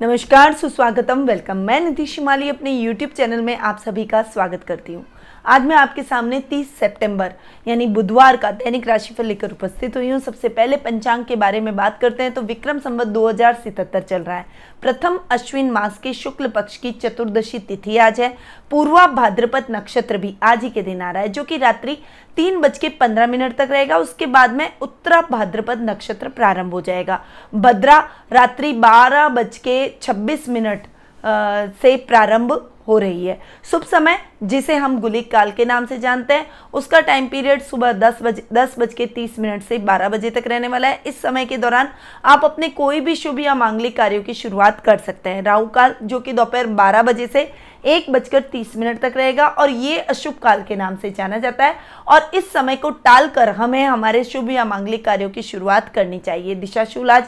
नमस्कार, सुस्वागतम वेलकम मैं नीतीश शिमाली अपने यूट्यूब चैनल में आप सभी का स्वागत करती हूँ। आज मैं आपके सामने 30 सितंबर, यानी बुधवार का दैनिक राशि राशिफल लेकर उपस्थित हुई हूँ। सबसे पहले पंचांग के बारे में बात करते हैं तो विक्रम संवत दो चल रहा है। प्रथम अश्विन मास के शुक्ल पक्ष की चतुर्दशी तिथि आज है। पूर्वा भाद्रपद नक्षत्र भी आज ही के दिन आ रहा है, जो कि रात्रि तीन बज के पंद्रह मिनट तक रहेगा। उसके बाद में उत्तरा भाद्रपद नक्षत्र प्रारंभ हो जाएगा। भद्रा रात्रि बारह बज के छब्बीस मिनट से प्रारंभ हो रही है। शुभ समय, जिसे हम गुलिक काल के नाम से जानते हैं। उसका टाइम पीरियड सुबह दस बजे, दस बज के तीस मिनट से बारह बजे तक रहने वाला है। इस समय के दौरान आप अपने कोई भी शुभ या मांगलिक कार्यों की शुरुआत कर सकते हैं। राहु काल, जो कि दोपहर बारह बजे से एक बजकर तीस मिनट तक रहेगा, और ये अशुभ काल के नाम से जाना जाता है। और इस समय को टाल कर हमें हमारे शुभ या मांगलिक कार्यों की शुरुआत करनी चाहिए। दिशाशूल आज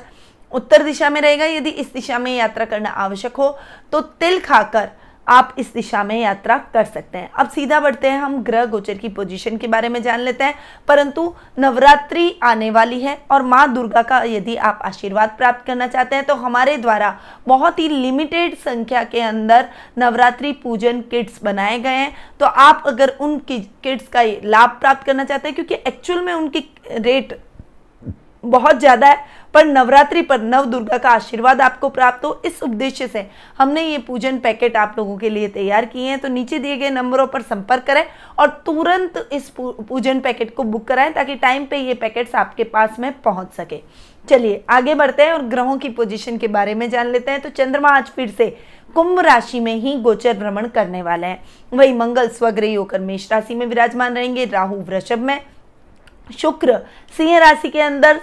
उत्तर दिशा में रहेगा। यदि इस दिशा में यात्रा करना आवश्यक हो तो तिल खाकर आप इस दिशा में यात्रा कर सकते हैं। अब सीधा बढ़ते हैं हम ग्रह गोचर की पोजीशन के बारे में जान लेते हैं। परंतु नवरात्रि आने वाली है और माँ दुर्गा का यदि आप आशीर्वाद प्राप्त करना चाहते हैं तो हमारे द्वारा बहुत ही लिमिटेड संख्या के अंदर नवरात्रि पूजन किट्स बनाए गए हैं। तो आप अगर उन किट्स का लाभ प्राप्त करना चाहते हैं, क्योंकि एक्चुअल में उनकी रेट बहुत ज़्यादा है, पर नवरात्रि पर नव दुर्गा का आशीर्वाद आपको प्राप्त हो, इस उद्देश्य से हमने ये पूजन पैकेट आप लोगों के लिए तैयार किए हैं। तो नीचे दिए गए नंबरों पर संपर्क करें और तुरंत इस पूजन पैकेट को बुक कराएँ ताकि टाइम पे ये पैकेट्स आपके पास में पहुँच सके। चलिए, आगे बढ़ते हैं और ग्रहों की पोजीशन के बारे में जान लेते हैं। तो चंद्रमा आज फिर से कुंभ राशि में ही गोचर भ्रमण करने वाले हैं। वही मंगल, स्वग्रही होकर मेष राशि में विराजमान रहेंगे, राहु, वृषभ में। शुक्र, सिंह राशि के अंदर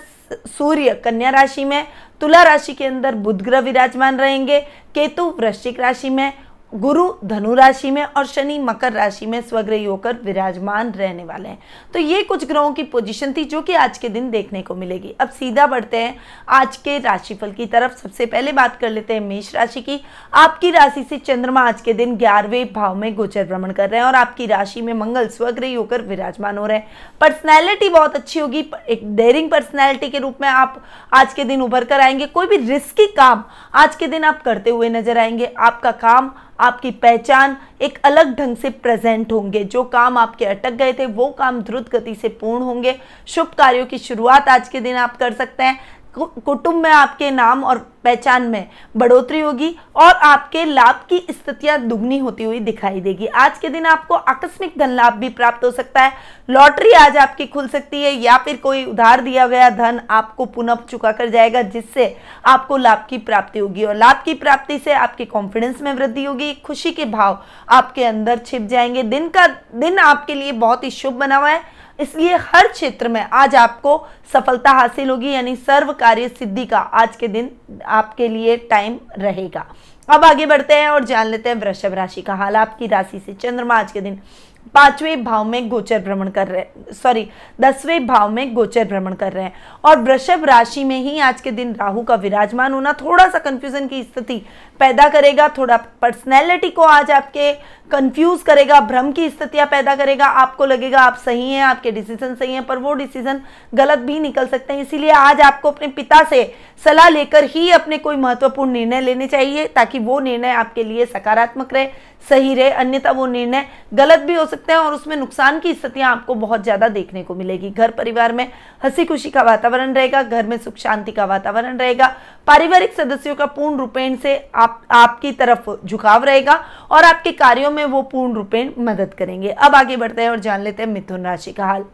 सूर्य कन्या राशि में, तुला राशि के अंदर बुध ग्रह विराजमान रहेंगे, केतु वृश्चिक राशि में गुरु धनु राशि में और शनि मकर राशि में स्वग्रही होकर विराजमान रहने वाले हैं। तो ये कुछ ग्रहों की पोजीशन थी जो कि आज के दिन देखने को मिलेगी। अब सीधा बढ़ते हैं। आज के राशिफल की तरफ़ सबसे पहले बात कर लेते हैं मेष राशि की। आपकी राशि से चंद्रमा आज के दिन ग्यारहवें भाव में गोचर भ्रमण कर रहे हैं और आपकी राशि में मंगल स्वग्रही होकर विराजमान हो रहे हैं। पर्सनैलिटी बहुत अच्छी होगी। एक डेयरिंग पर्सनैलिटी के रूप में आप आज के दिन उभर कर आएँगे। कोई भी रिस्की काम आज के दिन आप करते हुए नज़र आएँगे। आपका काम आपकी पहचान एक अलग ढंग से प्रेजेंट होंगे। जो काम आपके अटक गए थे, वो काम द्रुत गति से पूर्ण होंगे। शुभ कार्यों की शुरुआत आज के दिन आप कर सकते हैं। कुटुंब में, आपके नाम और पहचान में बढ़ोतरी होगी और आपके लाभ की स्थितियाँ दुगनी होती हुई दिखाई देगी। आज के दिन आपको आकस्मिक धन लाभ भी प्राप्त हो सकता है। लॉटरी आज आपकी खुल सकती है या फिर कोई उधार दिया गया धन आपको पुनः चुका कर जाएगा, जिससे आपको लाभ की प्राप्ति होगी और लाभ की प्राप्ति से आपके कॉन्फिडेंस में वृद्धि होगी। खुशी के भाव आपके अंदर छिप जाएँगे। दिन का दिन आपके लिए बहुत ही शुभ बना हुआ है। इसलिए हर क्षेत्र में आज आपको सफलता हासिल होगी, यानी सर्व कार्य सिद्धि का आज के दिन आपके लिए टाइम रहेगा। अब आगे बढ़ते हैं और जान लेते हैं वृषभ राशि का हाल। आपकी राशि से चंद्रमा आज के दिन पाँचवें भाव में गोचर भ्रमण कर रहे सॉरी दसवें भाव में गोचर भ्रमण कर रहे हैं। और वृषभ राशि में ही आज के दिन राहु का विराजमान होना थोड़ा सा कंफ्यूजन की स्थिति पैदा करेगा, थोड़ा पर्सनैलिटी को आज आपके कंफ्यूज करेगा, भ्रम की स्थितियाँ पैदा करेगा, आपको लगेगा आप सही हैं, आपके डिसीज़न सही हैं, पर वो डिसीज़न गलत भी निकल सकते हैं। इसीलिए आज आपको अपने पिता से सलाह लेकर ही अपने कोई महत्वपूर्ण निर्णय लेने चाहिए, ताकि वो निर्णय आपके लिए सकारात्मक रहे। सही रहे, अन्यथा वो निर्णय गलत भी हो सकते हैं और उसमें नुकसान की स्थितियाँ आपको बहुत ज़्यादा देखने को मिलेगी। घर परिवार में हँसी खुशी का वातावरण रहेगा, घर में सुख शांति का वातावरण रहेगा, पारिवारिक सदस्यों का पूर्ण रूपेण से आप, आपकी तरफ़ झुकाव रहेगा और आपके कार्यों में वो पूर्ण रूपेण मदद करेंगे। अब आगे बढ़ते हैं और जान लेते हैं मिथुन राशि का हाल।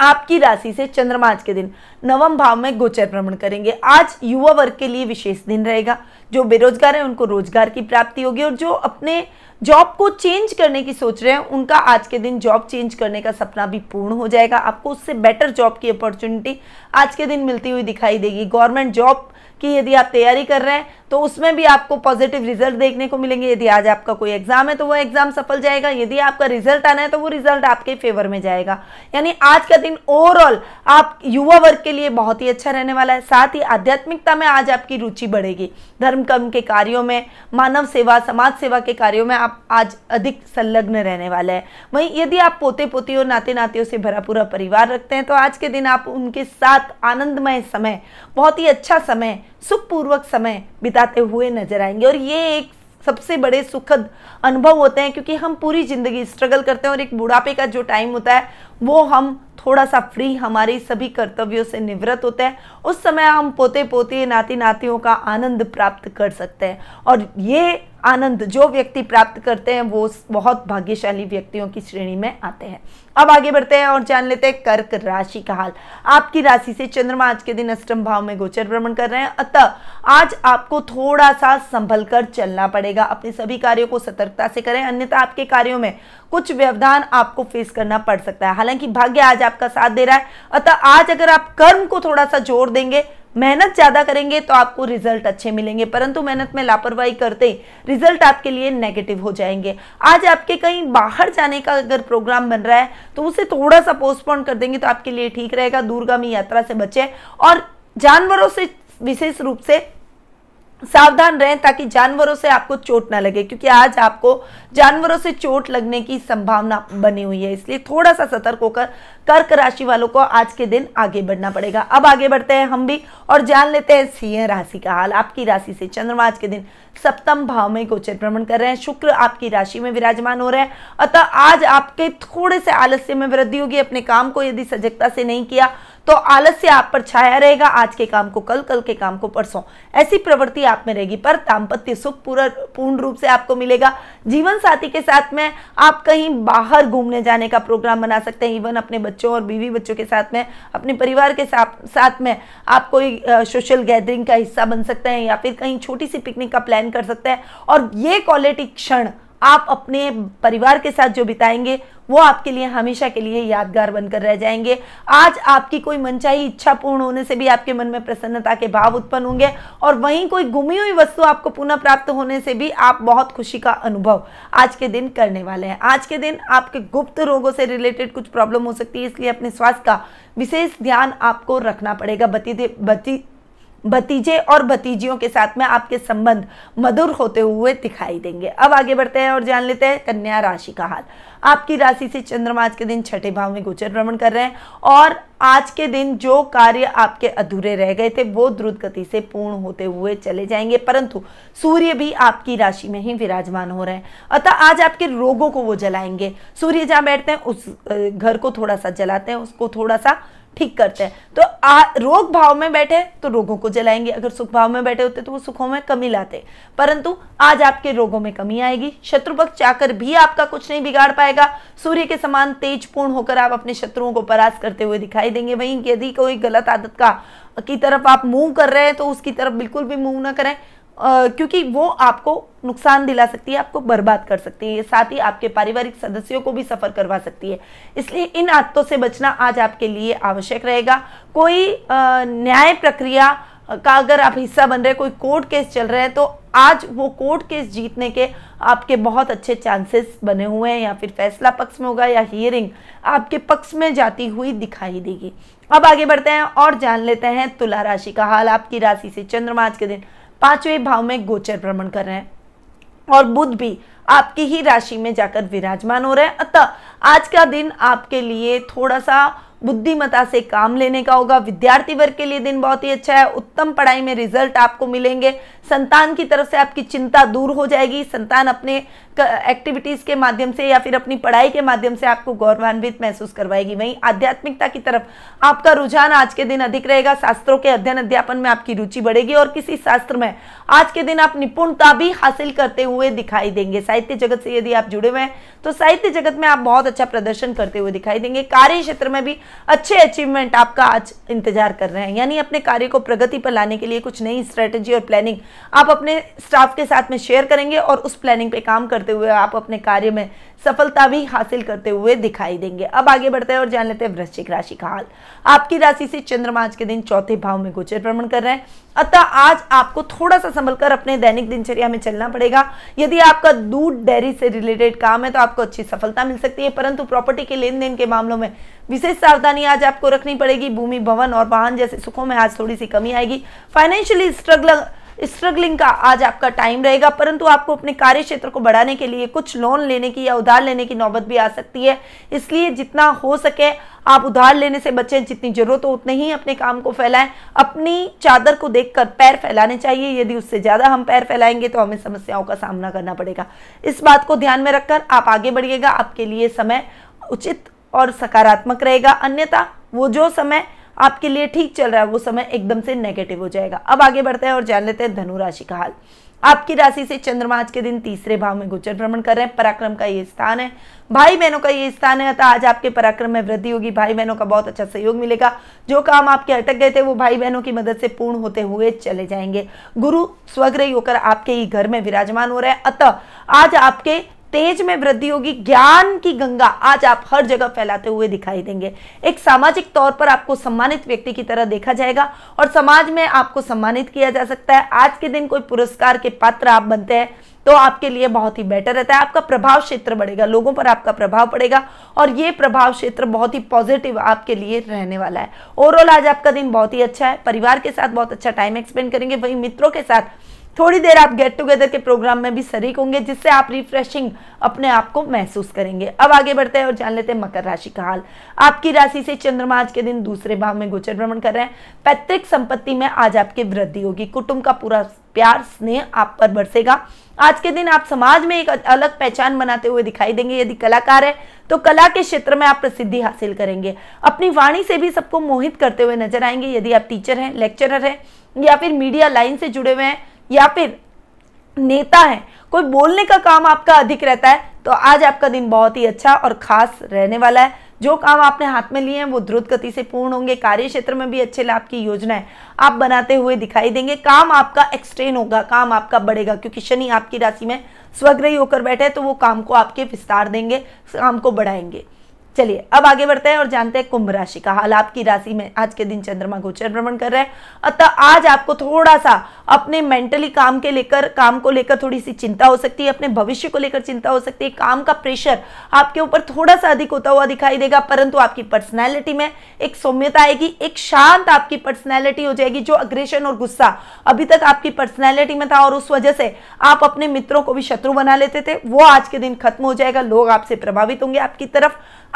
आपकी राशि से चंद्रमा आज के दिन नवम भाव में गोचर भ्रमण करेंगे। आज युवा वर्ग के लिए विशेष दिन रहेगा। जो बेरोजगार है, उनको रोज़गार की प्राप्ति होगी और जो अपने जॉब को चेंज करने की सोच रहे हैं, उनका आज के दिन जॉब चेंज करने का सपना भी पूर्ण हो जाएगा। आपको उससे बेटर जॉब की अपॉर्चुनिटी आज के दिन मिलती हुई दिखाई देगी। गवर्नमेंट जॉब की यदि आप तैयारी कर रहे हैं तो उसमें भी आपको पॉजिटिव रिज़ल्ट देखने को मिलेंगे। यदि आज आपका कोई एग्ज़ाम है तो वो एग्ज़ाम सफल जाएगा। यदि आपका रिज़ल्ट आना है तो वो रिज़ल्ट आपके फेवर में जाएगा। यानी आज का दिन ओवरऑल आप युवा वर्ग के लिए बहुत ही अच्छा रहने वाला है। साथ ही आध्यात्मिकता में आज आपकी रुचि बढ़ेगी। धर्म कर्म के कार्यों में, मानव सेवा, समाज सेवा के कार्यों में आप आज अधिक संलग्न रहने वाला है। वहीं यदि आप पोते पोती और नाते नातियों से भरा पूरा परिवार रखते हैं तो आज के दिन आप उनके साथ आनंदमय समय, बहुत ही अच्छा समय, सुखपूर्वक समय बिताते हुए नज़र आएँगे। और ये एक सबसे बड़े सुखद अनुभव होते हैं, क्योंकि हम पूरी ज़िंदगी स्ट्रगल करते हैं और एक बुढ़ापे का जो टाइम होता है, वो हम थोड़ा सा फ्री हमारे सभी कर्तव्यों से निवृत्त होते हैं। उस समय हम पोते पोते नाती नातियों का आनंद प्राप्त कर सकते हैं। और ये आनंद जो व्यक्ति प्राप्त करते हैं, वो बहुत भाग्यशाली व्यक्तियों की श्रेणी में आते हैं। अब आगे बढ़ते हैं और जान लेते हैं कर्क राशि का हाल। आपकी राशि से चंद्रमा आज के दिन अष्टम भाव में गोचर भ्रमण कर रहे हैं। अतः आज आपको थोड़ा सा संभल कर चलना पड़ेगा। अपने सभी कार्यों को सतर्कता से करें। अन्यथा आपके कार्यों में कुछ व्यवधान आपको फेस करना पड़ सकता है। हालाँकि भाग्य आज आपका साथ दे रहा है। अतः आज अगर आप कर्म को थोड़ा सा ज़ोर देंगे, मेहनत ज़्यादा करेंगे तो आपको रिज़ल्ट अच्छे मिलेंगे। परंतु मेहनत में लापरवाही करते ही रिज़ल्ट आपके लिए नेगेटिव हो जाएँगे। आज आपके कहीं बाहर जाने का अगर प्रोग्राम बन रहा है तो उसे थोड़ा सा पोस्टपोन कर देंगे तो आपके लिए ठीक रहेगा, दूरगामी यात्रा से बचे। और जानवरों से, विशेष रूप से सावधान रहें ताकि जानवरों से आपको चोट ना लगे, क्योंकि आज आपको जानवरों से चोट लगने की संभावना बनी हुई है। इसलिए थोड़ा सा सतर्क होकर कर्क राशि वालों को आज के दिन आगे बढ़ना पड़ेगा। अब आगे बढ़ते हैं हम भी और जान लेते हैं सिंह राशि का हाल। आपकी राशि से चंद्रमा आज के दिन सप्तम भाव में गोचर भ्रमण कर रहे हैं। शुक्र आपकी राशि में विराजमान हो रहे हैं। अतः आज आपके थोड़े से आलस्य में वृद्धि होगी। अपने काम को यदि सजगता से नहीं किया तो आलस्य आप पर छाया रहेगा। आज के काम को कल कल के काम को परसों। ऐसी प्रवृत्ति आप में रहेगी, पर दाम्पत्य सुख पूरा, पूर्ण रूप से आपको मिलेगा। जीवन साथी के साथ में आप कहीं बाहर घूमने जाने का प्रोग्राम बना सकते हैं। इवन अपने बच्चों और बीवी बच्चों के साथ में, अपने परिवार के साथ साथ में आप कोई सोशल गैदरिंग का हिस्सा बन सकते हैं, या फिर कहीं छोटी सी पिकनिक का प्लान कर सकते हैं। और ये क्वालिटी क्षण आप अपने परिवार के साथ जो बिताएँगे, वो आपके लिए हमेशा के लिए यादगार बनकर रह जाएँगे। आज आपकी कोई मनचाही इच्छा पूर्ण होने से भी आपके मन में प्रसन्नता के भाव उत्पन्न होंगे और वहीं कोई गुमी हुई वस्तु आपको पुनः प्राप्त होने से भी आप बहुत खुशी का अनुभव आज के दिन करने वाले हैं। आज के दिन आपके गुप्त रोगों से रिलेटेड कुछ प्रॉब्लम हो सकती है, इसलिए अपने स्वास्थ्य का विशेष ध्यान आपको रखना पड़ेगा। बती बती भतीजे और भतीजियों के साथ में आपके संबंध मधुर होते हुए दिखाई देंगे। अब आगे बढ़ते हैं और जान लेते हैं कन्या राशि का हाल। आपकी राशि से चंद्रमा आज के दिन छठे भाव में गोचर भ्रमण कर रहे हैं और आज के दिन जो कार्य आपके अधूरे रह गए थे, वो द्रुत गति से पूर्ण होते हुए चले जाएँगे, परंतु सूर्य भी आपकी राशि में ही विराजमान हो रहे हैं। अतः आज आपके रोगों को वो जलाएँगे। सूर्य जहाँ बैठते हैं, उस घर को थोड़ा सा जलाते हैं, उसको थोड़ा सा ठीक करते हैं। तो आ, रोग भाव में बैठे तो रोगों को जलाएँगे। अगर सुख भाव में बैठे होते तो वो सुखों में कमी लाते। परंतु आज आपके रोगों में कमी आएगी। शत्रु पक्ष चाकर भी आपका कुछ नहीं बिगाड़ पाएगा। सूर्य के समान तेज पूर्ण होकर आप अपने शत्रुओं को परास्त करते हुए दिखाई देंगे। वहीं यदि कोई गलत आदत का की तरफ़ आप मूव कर रहे हैं तो उसकी तरफ़ बिल्कुल भी मूव ना करें। क्योंकि वो आपको नुकसान दिला सकती है, आपको बर्बाद कर सकती है, साथ ही आपके पारिवारिक सदस्यों को भी सफ़र करवा सकती है। इसलिए इन आदतों से बचना आज आपके लिए आवश्यक रहेगा। कोई न्याय प्रक्रिया का अगर आप हिस्सा बन रहे कोई कोर्ट केस चल रहे हैं तो आज वो कोर्ट केस जीतने के आपके बहुत अच्छे चांसेस बने हुए हैं, या फिर फैसला पक्ष में होगा या हियरिंग आपके पक्ष में जाती हुई दिखाई देगी। अब आगे बढ़ते हैं और जान लेते हैं तुला राशि का हाल। आपकी राशि से चंद्रमा आज के दिन पाँचवें भाव में गोचर भ्रमण कर रहे हैं। और बुद्ध भी आपकी ही राशि में जाकर विराजमान हो रहे हैं। अतः आज का दिन आपके लिए थोड़ा सा बुद्धिमता से काम लेने का होगा। विद्यार्थी वर्ग के लिए दिन बहुत ही अच्छा है। उत्तम पढ़ाई में रिज़ल्ट आपको मिलेंगे। संतान की तरफ़ से आपकी चिंता दूर हो जाएगी। संतान अपने एक्टिविटीज़ के माध्यम से या फिर अपनी पढ़ाई के माध्यम से आपको गौरवान्वित महसूस करवाएगी। वहीं आध्यात्मिकता की तरफ़ आपका रुझान आज के दिन अधिक रहेगा। शास्त्रों के अध्ययन अध्यापन में आपकी रुचि बढ़ेगी और किसी शास्त्र में आज के दिन आप निपुणता भी हासिल करते हुए दिखाई देंगे। साहित्य जगत से यदि आप जुड़े हुए हैं तो साहित्य जगत में आप बहुत अच्छा प्रदर्शन करते हुए दिखाई देंगे। कार्य क्षेत्र में भी अच्छे अचीवमेंट आपका आज इंतज़ार कर रहे हैं। यानी अपने कार्य को प्रगति पर लाने के लिए कुछ नई स्ट्रेटेजी और प्लानिंग आप अपने स्टाफ के साथ में शेयर करेंगे और उस प्लानिंग पे काम करते हुए आप अपने कार्य में सफलता भी हासिल करते हुए दिखाई देंगे। अब आगे बढ़ते हैं और जान लेते हैं वृश्चिक राशि का हाल। आपकी राशि से चंद्रमा आज के दिन चौथे भाव में गोचर भ्रमण कर रहे हैं। अतः आज आपको थोड़ा सा संभल कर अपने दैनिक दिनचर्या में चलना पड़ेगा। यदि आपका दूध, डेयरी से रिलेटेड काम है तो आपको अच्छी सफलता मिल सकती है, परंतु प्रॉपर्टी के लेन देन के मामलों में विशेष सावधानी आज आपको रखनी पड़ेगी। भूमि, भवन और वाहन जैसे सुखों में आज थोड़ी सी कमी आएगी। फाइनेंशियली स्ट्रगल स्ट्रगलिंग का आज आपका टाइम रहेगा, परंतु आपको अपने कार्य क्षेत्र को बढ़ाने के लिए कुछ लोन लेने की या उधार लेने की नौबत भी आ सकती है। इसलिए जितना हो सके आप उधार लेने से बचें, जितनी ज़रूरत हो उतने ही अपने काम को फैलाएँ। अपनी चादर को देखकर पैर फैलाने चाहिए। यदि उससे ज़्यादा हम पैर फैलाएँगे तो हमें समस्याओं का सामना करना पड़ेगा। इस बात को ध्यान में रखकर आप आगे बढ़िएगा। आपके लिए समय उचित और सकारात्मक रहेगा। अन्यथा वो जो समय आपके लिए ठीक चल रहा है, वो समय एकदम से नेगेटिव हो जाएगा। अब आगे बढ़ते हैं और जान लेते हैं धनु राशि का हाल। आपकी राशि से चंद्रमा आज के दिन तीसरे भाव में गोचर भ्रमण कर रहे हैं। पराक्रम का ये स्थान है। भाई बहनों का ये स्थान है, अतः आज आपके पराक्रम में वृद्धि होगी। भाई बहनों का बहुत अच्छा सहयोग मिलेगा। जो काम आपके अटक गए थे, वो भाई बहनों की मदद से पूर्ण होते हुए चले जाएँगे। गुरु स्वग्रही होकर आपके ही घर में विराजमान हो रहे हैं। अतः आज आपके तेज में वृद्धि होगी, ज्ञान की गंगा आज आप हर जगह फैलाते हुए दिखाई देंगे। एक सामाजिक तौर पर आपको सम्मानित व्यक्ति की तरह देखा जाएगा और समाज में आपको सम्मानित किया जा सकता है। आज के दिन कोई पुरस्कार के पात्र आप बनते हैं तो आपके लिए बहुत ही बेटर रहता है। आपका प्रभाव क्षेत्र बढ़ेगा, लोगों पर आपका प्रभाव पड़ेगा और ये प्रभाव क्षेत्र बहुत ही पॉजिटिव आपके लिए रहने वाला है। ओवरऑल आज आपका दिन बहुत ही अच्छा है। परिवार के साथ बहुत अच्छा टाइम एक्सपेंड करेंगे। वही मित्रों के साथ थोड़ी देर आप गेट टुगेदर के प्रोग्राम में भी शरीक होंगे, जिससे आप रिफ्रेशिंग अपने आप को महसूस करेंगे। अब आगे बढ़ते हैं और जान लेते हैं मकर राशि का हाल। आपकी राशि से चंद्रमा आज के दिन दूसरे भाव में गोचर भ्रमण कर रहे हैं। पैतृक संपत्ति में आज आपकी वृद्धि होगी। कुटुंब का पूरा प्यार, स्नेह आप पर बरसेगा। आज के दिन आप समाज में एक अलग पहचान बनाते हुए दिखाई देंगे। यदि कलाकार है तो कला के क्षेत्र में आप प्रसिद्धि हासिल करेंगे। अपनी वाणी से भी सबको मोहित करते हुए नज़र आएँगे। यदि आप टीचर हैं, लेक्चरर हैं, या फिर मीडिया लाइन से जुड़े हुए हैं या फिर नेता है, कोई बोलने का काम आपका अधिक रहता है तो आज आपका दिन बहुत ही अच्छा और खास रहने वाला है। जो काम आपने हाथ में लिए हैं, वो द्रुत गति से पूर्ण होंगे। कार्य क्षेत्र में भी अच्छे लाभ की योजना है। आप बनाते हुए दिखाई देंगे। काम आपका एक्सटेंड होगा, काम आपका बढ़ेगा, क्योंकि शनि आपकी राशि में स्वग्रही होकर बैठे तो वो काम को आपके विस्तार देंगे, काम को बढ़ाएँगे। चलिए, अब आगे बढ़ते हैं और जानते हैं कुंभ राशि का हाल। आपकी राशि में आज के दिन चंद्रमा गोचर भ्रमण कर रहे हैं। अतः आज आपको थोड़ा सा अपने मेंटली काम के लेकर, काम को लेकर थोड़ी सी चिंता हो सकती है, अपने भविष्य को लेकर चिंता हो सकती है। काम का प्रेशर आपके ऊपर थोड़ा सा अधिक होता हुआ दिखाई देगा, परंतु आपकी पर्सनैलिटी में एक सौम्यता आएगी, एक शांत आपकी पर्सनैलिटी हो जाएगी, जो अग्रेशन और गुस्सा अभी तक आपकी पर्सनैलिटी में था और उस वजह से आप अपने मित्रों को भी शत्रु बना लेते थे। वो आज के दिन खत्म हो जाएगा, लोग आपसे प्रभावित होंगे आपकी तरफ़।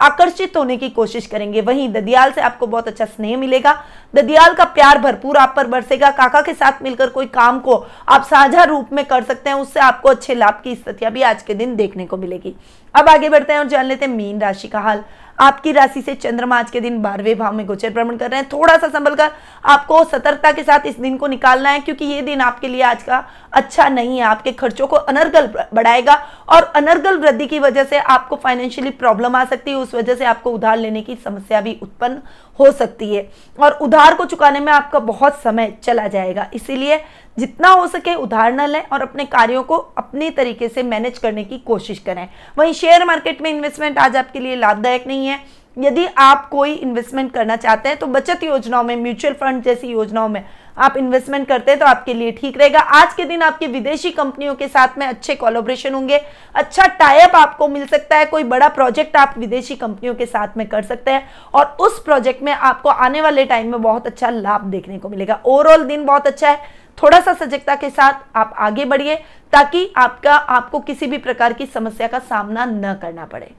आकर्षित होने की कोशिश करेंगे। वहीं ददियाल से आपको बहुत अच्छा स्नेह मिलेगा। ददियाल का प्यार भरपूर आप पर बरसेगा। काका के साथ मिलकर कोई काम को आप साझा रूप में कर सकते हैं। उससे आपको अच्छे लाभ की स्थितियाँ भी आज के दिन देखने को मिलेगी। अब आगे बढ़ते हैं और जान लेते हैं मीन राशि का हाल। आपकी राशि से चंद्रमा आज के दिन बारहवें भाव में गोचर भ्रमण कर रहे हैं। थोड़ा सा संभल कर आपको सतर्कता के साथ इस दिन को निकालना है, क्योंकि ये दिन आपके लिए आज का अच्छा नहीं है। आपके खर्चों को अनर्गल बढ़ाएगा और अनर्गल वृद्धि की वजह से आपको फाइनेंशियली प्रॉब्लम आ सकती है। उस वजह से आपको उधार लेने की समस्या भी उत्पन्न हो सकती है। और उधार को चुकाने में आपका बहुत समय चला जाएगा। इसीलिए जितना हो सके उधार न लें और अपने कार्यों को अपने तरीके से मैनेज करने की कोशिश करें। वहीं शेयर मार्केट में इन्वेस्टमेंट आज आपके लिए लाभदायक नहीं है। यदि आप कोई इन्वेस्टमेंट करना चाहते हैं तो बचत योजनाओं में म्यूचुअल फंड जैसी योजनाओं में आप इन्वेस्टमेंट करते हैं तो आपके लिए ठीक रहेगा। आज के दिन आपकी विदेशी कंपनियों के साथ में अच्छे कोलोब्रेशन होंगे। अच्छा टाइप आपको मिल सकता है। कोई बड़ा प्रोजेक्ट आप विदेशी कंपनियों के साथ में कर सकते हैं और उस प्रोजेक्ट में आपको आने वाले टाइम में बहुत अच्छा लाभ देखने को मिलेगा। ओवरऑल दिन बहुत अच्छा है। थोड़ा सा सजगता के साथ आप आगे बढ़िए ताकि आपका, आपको किसी भी प्रकार की समस्या का सामना न करना पड़े।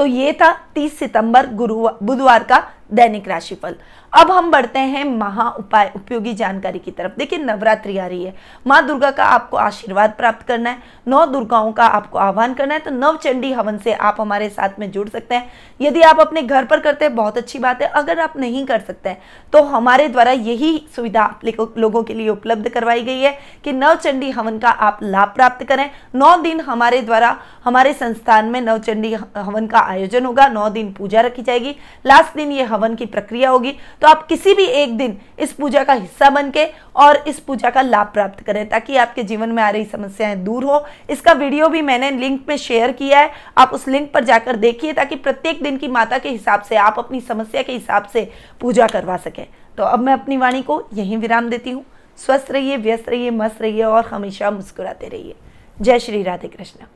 तो ये था 30 सितंबर गुरुवार बुधवार का दैनिक राशिफल। अब हम बढ़ते हैं महा उपाय उपयोगी जानकारी की तरफ़। देखिए, नवरात्रि आ रही है। माँ दुर्गा का आपको आशीर्वाद प्राप्त करना है। नौ दुर्गाओं का आपको आह्वान करना है। तो नव चंडी हवन से आप हमारे साथ में जुड़ सकते हैं। यदि आप अपने घर पर करते हैं, बहुत अच्छी बात है। अगर आप नहीं कर सकते हैं तो हमारे द्वारा यही सुविधा आप लोगों के लिए उपलब्ध करवाई गई है कि नव चंडी हवन का आप लाभ प्राप्त करें। नौ दिन हमारे द्वारा, हमारे संस्थान में नवचंडी हवन का आयोजन होगा। नौ दिन पूजा रखी जाएगी। लास्ट दिन ये हवन की प्रक्रिया होगी तो आप किसी भी एक दिन इस पूजा का हिस्सा बन के और इस पूजा का लाभ प्राप्त करें, ताकि आपके जीवन में आ रही समस्याएँ दूर हो। इसका वीडियो भी मैंने लिंक में शेयर किया है, आप उस लिंक पर जाकर देखिए, ताकि प्रत्येक दिन की माता के हिसाब से आप अपनी समस्या के हिसाब से पूजा करवा सकें। तो अब मैं अपनी वाणी को यहीं विराम देती हूँ। स्वस्थ रहिए, व्यस्त रहिए, मस्त रहिए और हमेशा मुस्कुराते रहिए। जय श्री राधे कृष्ण।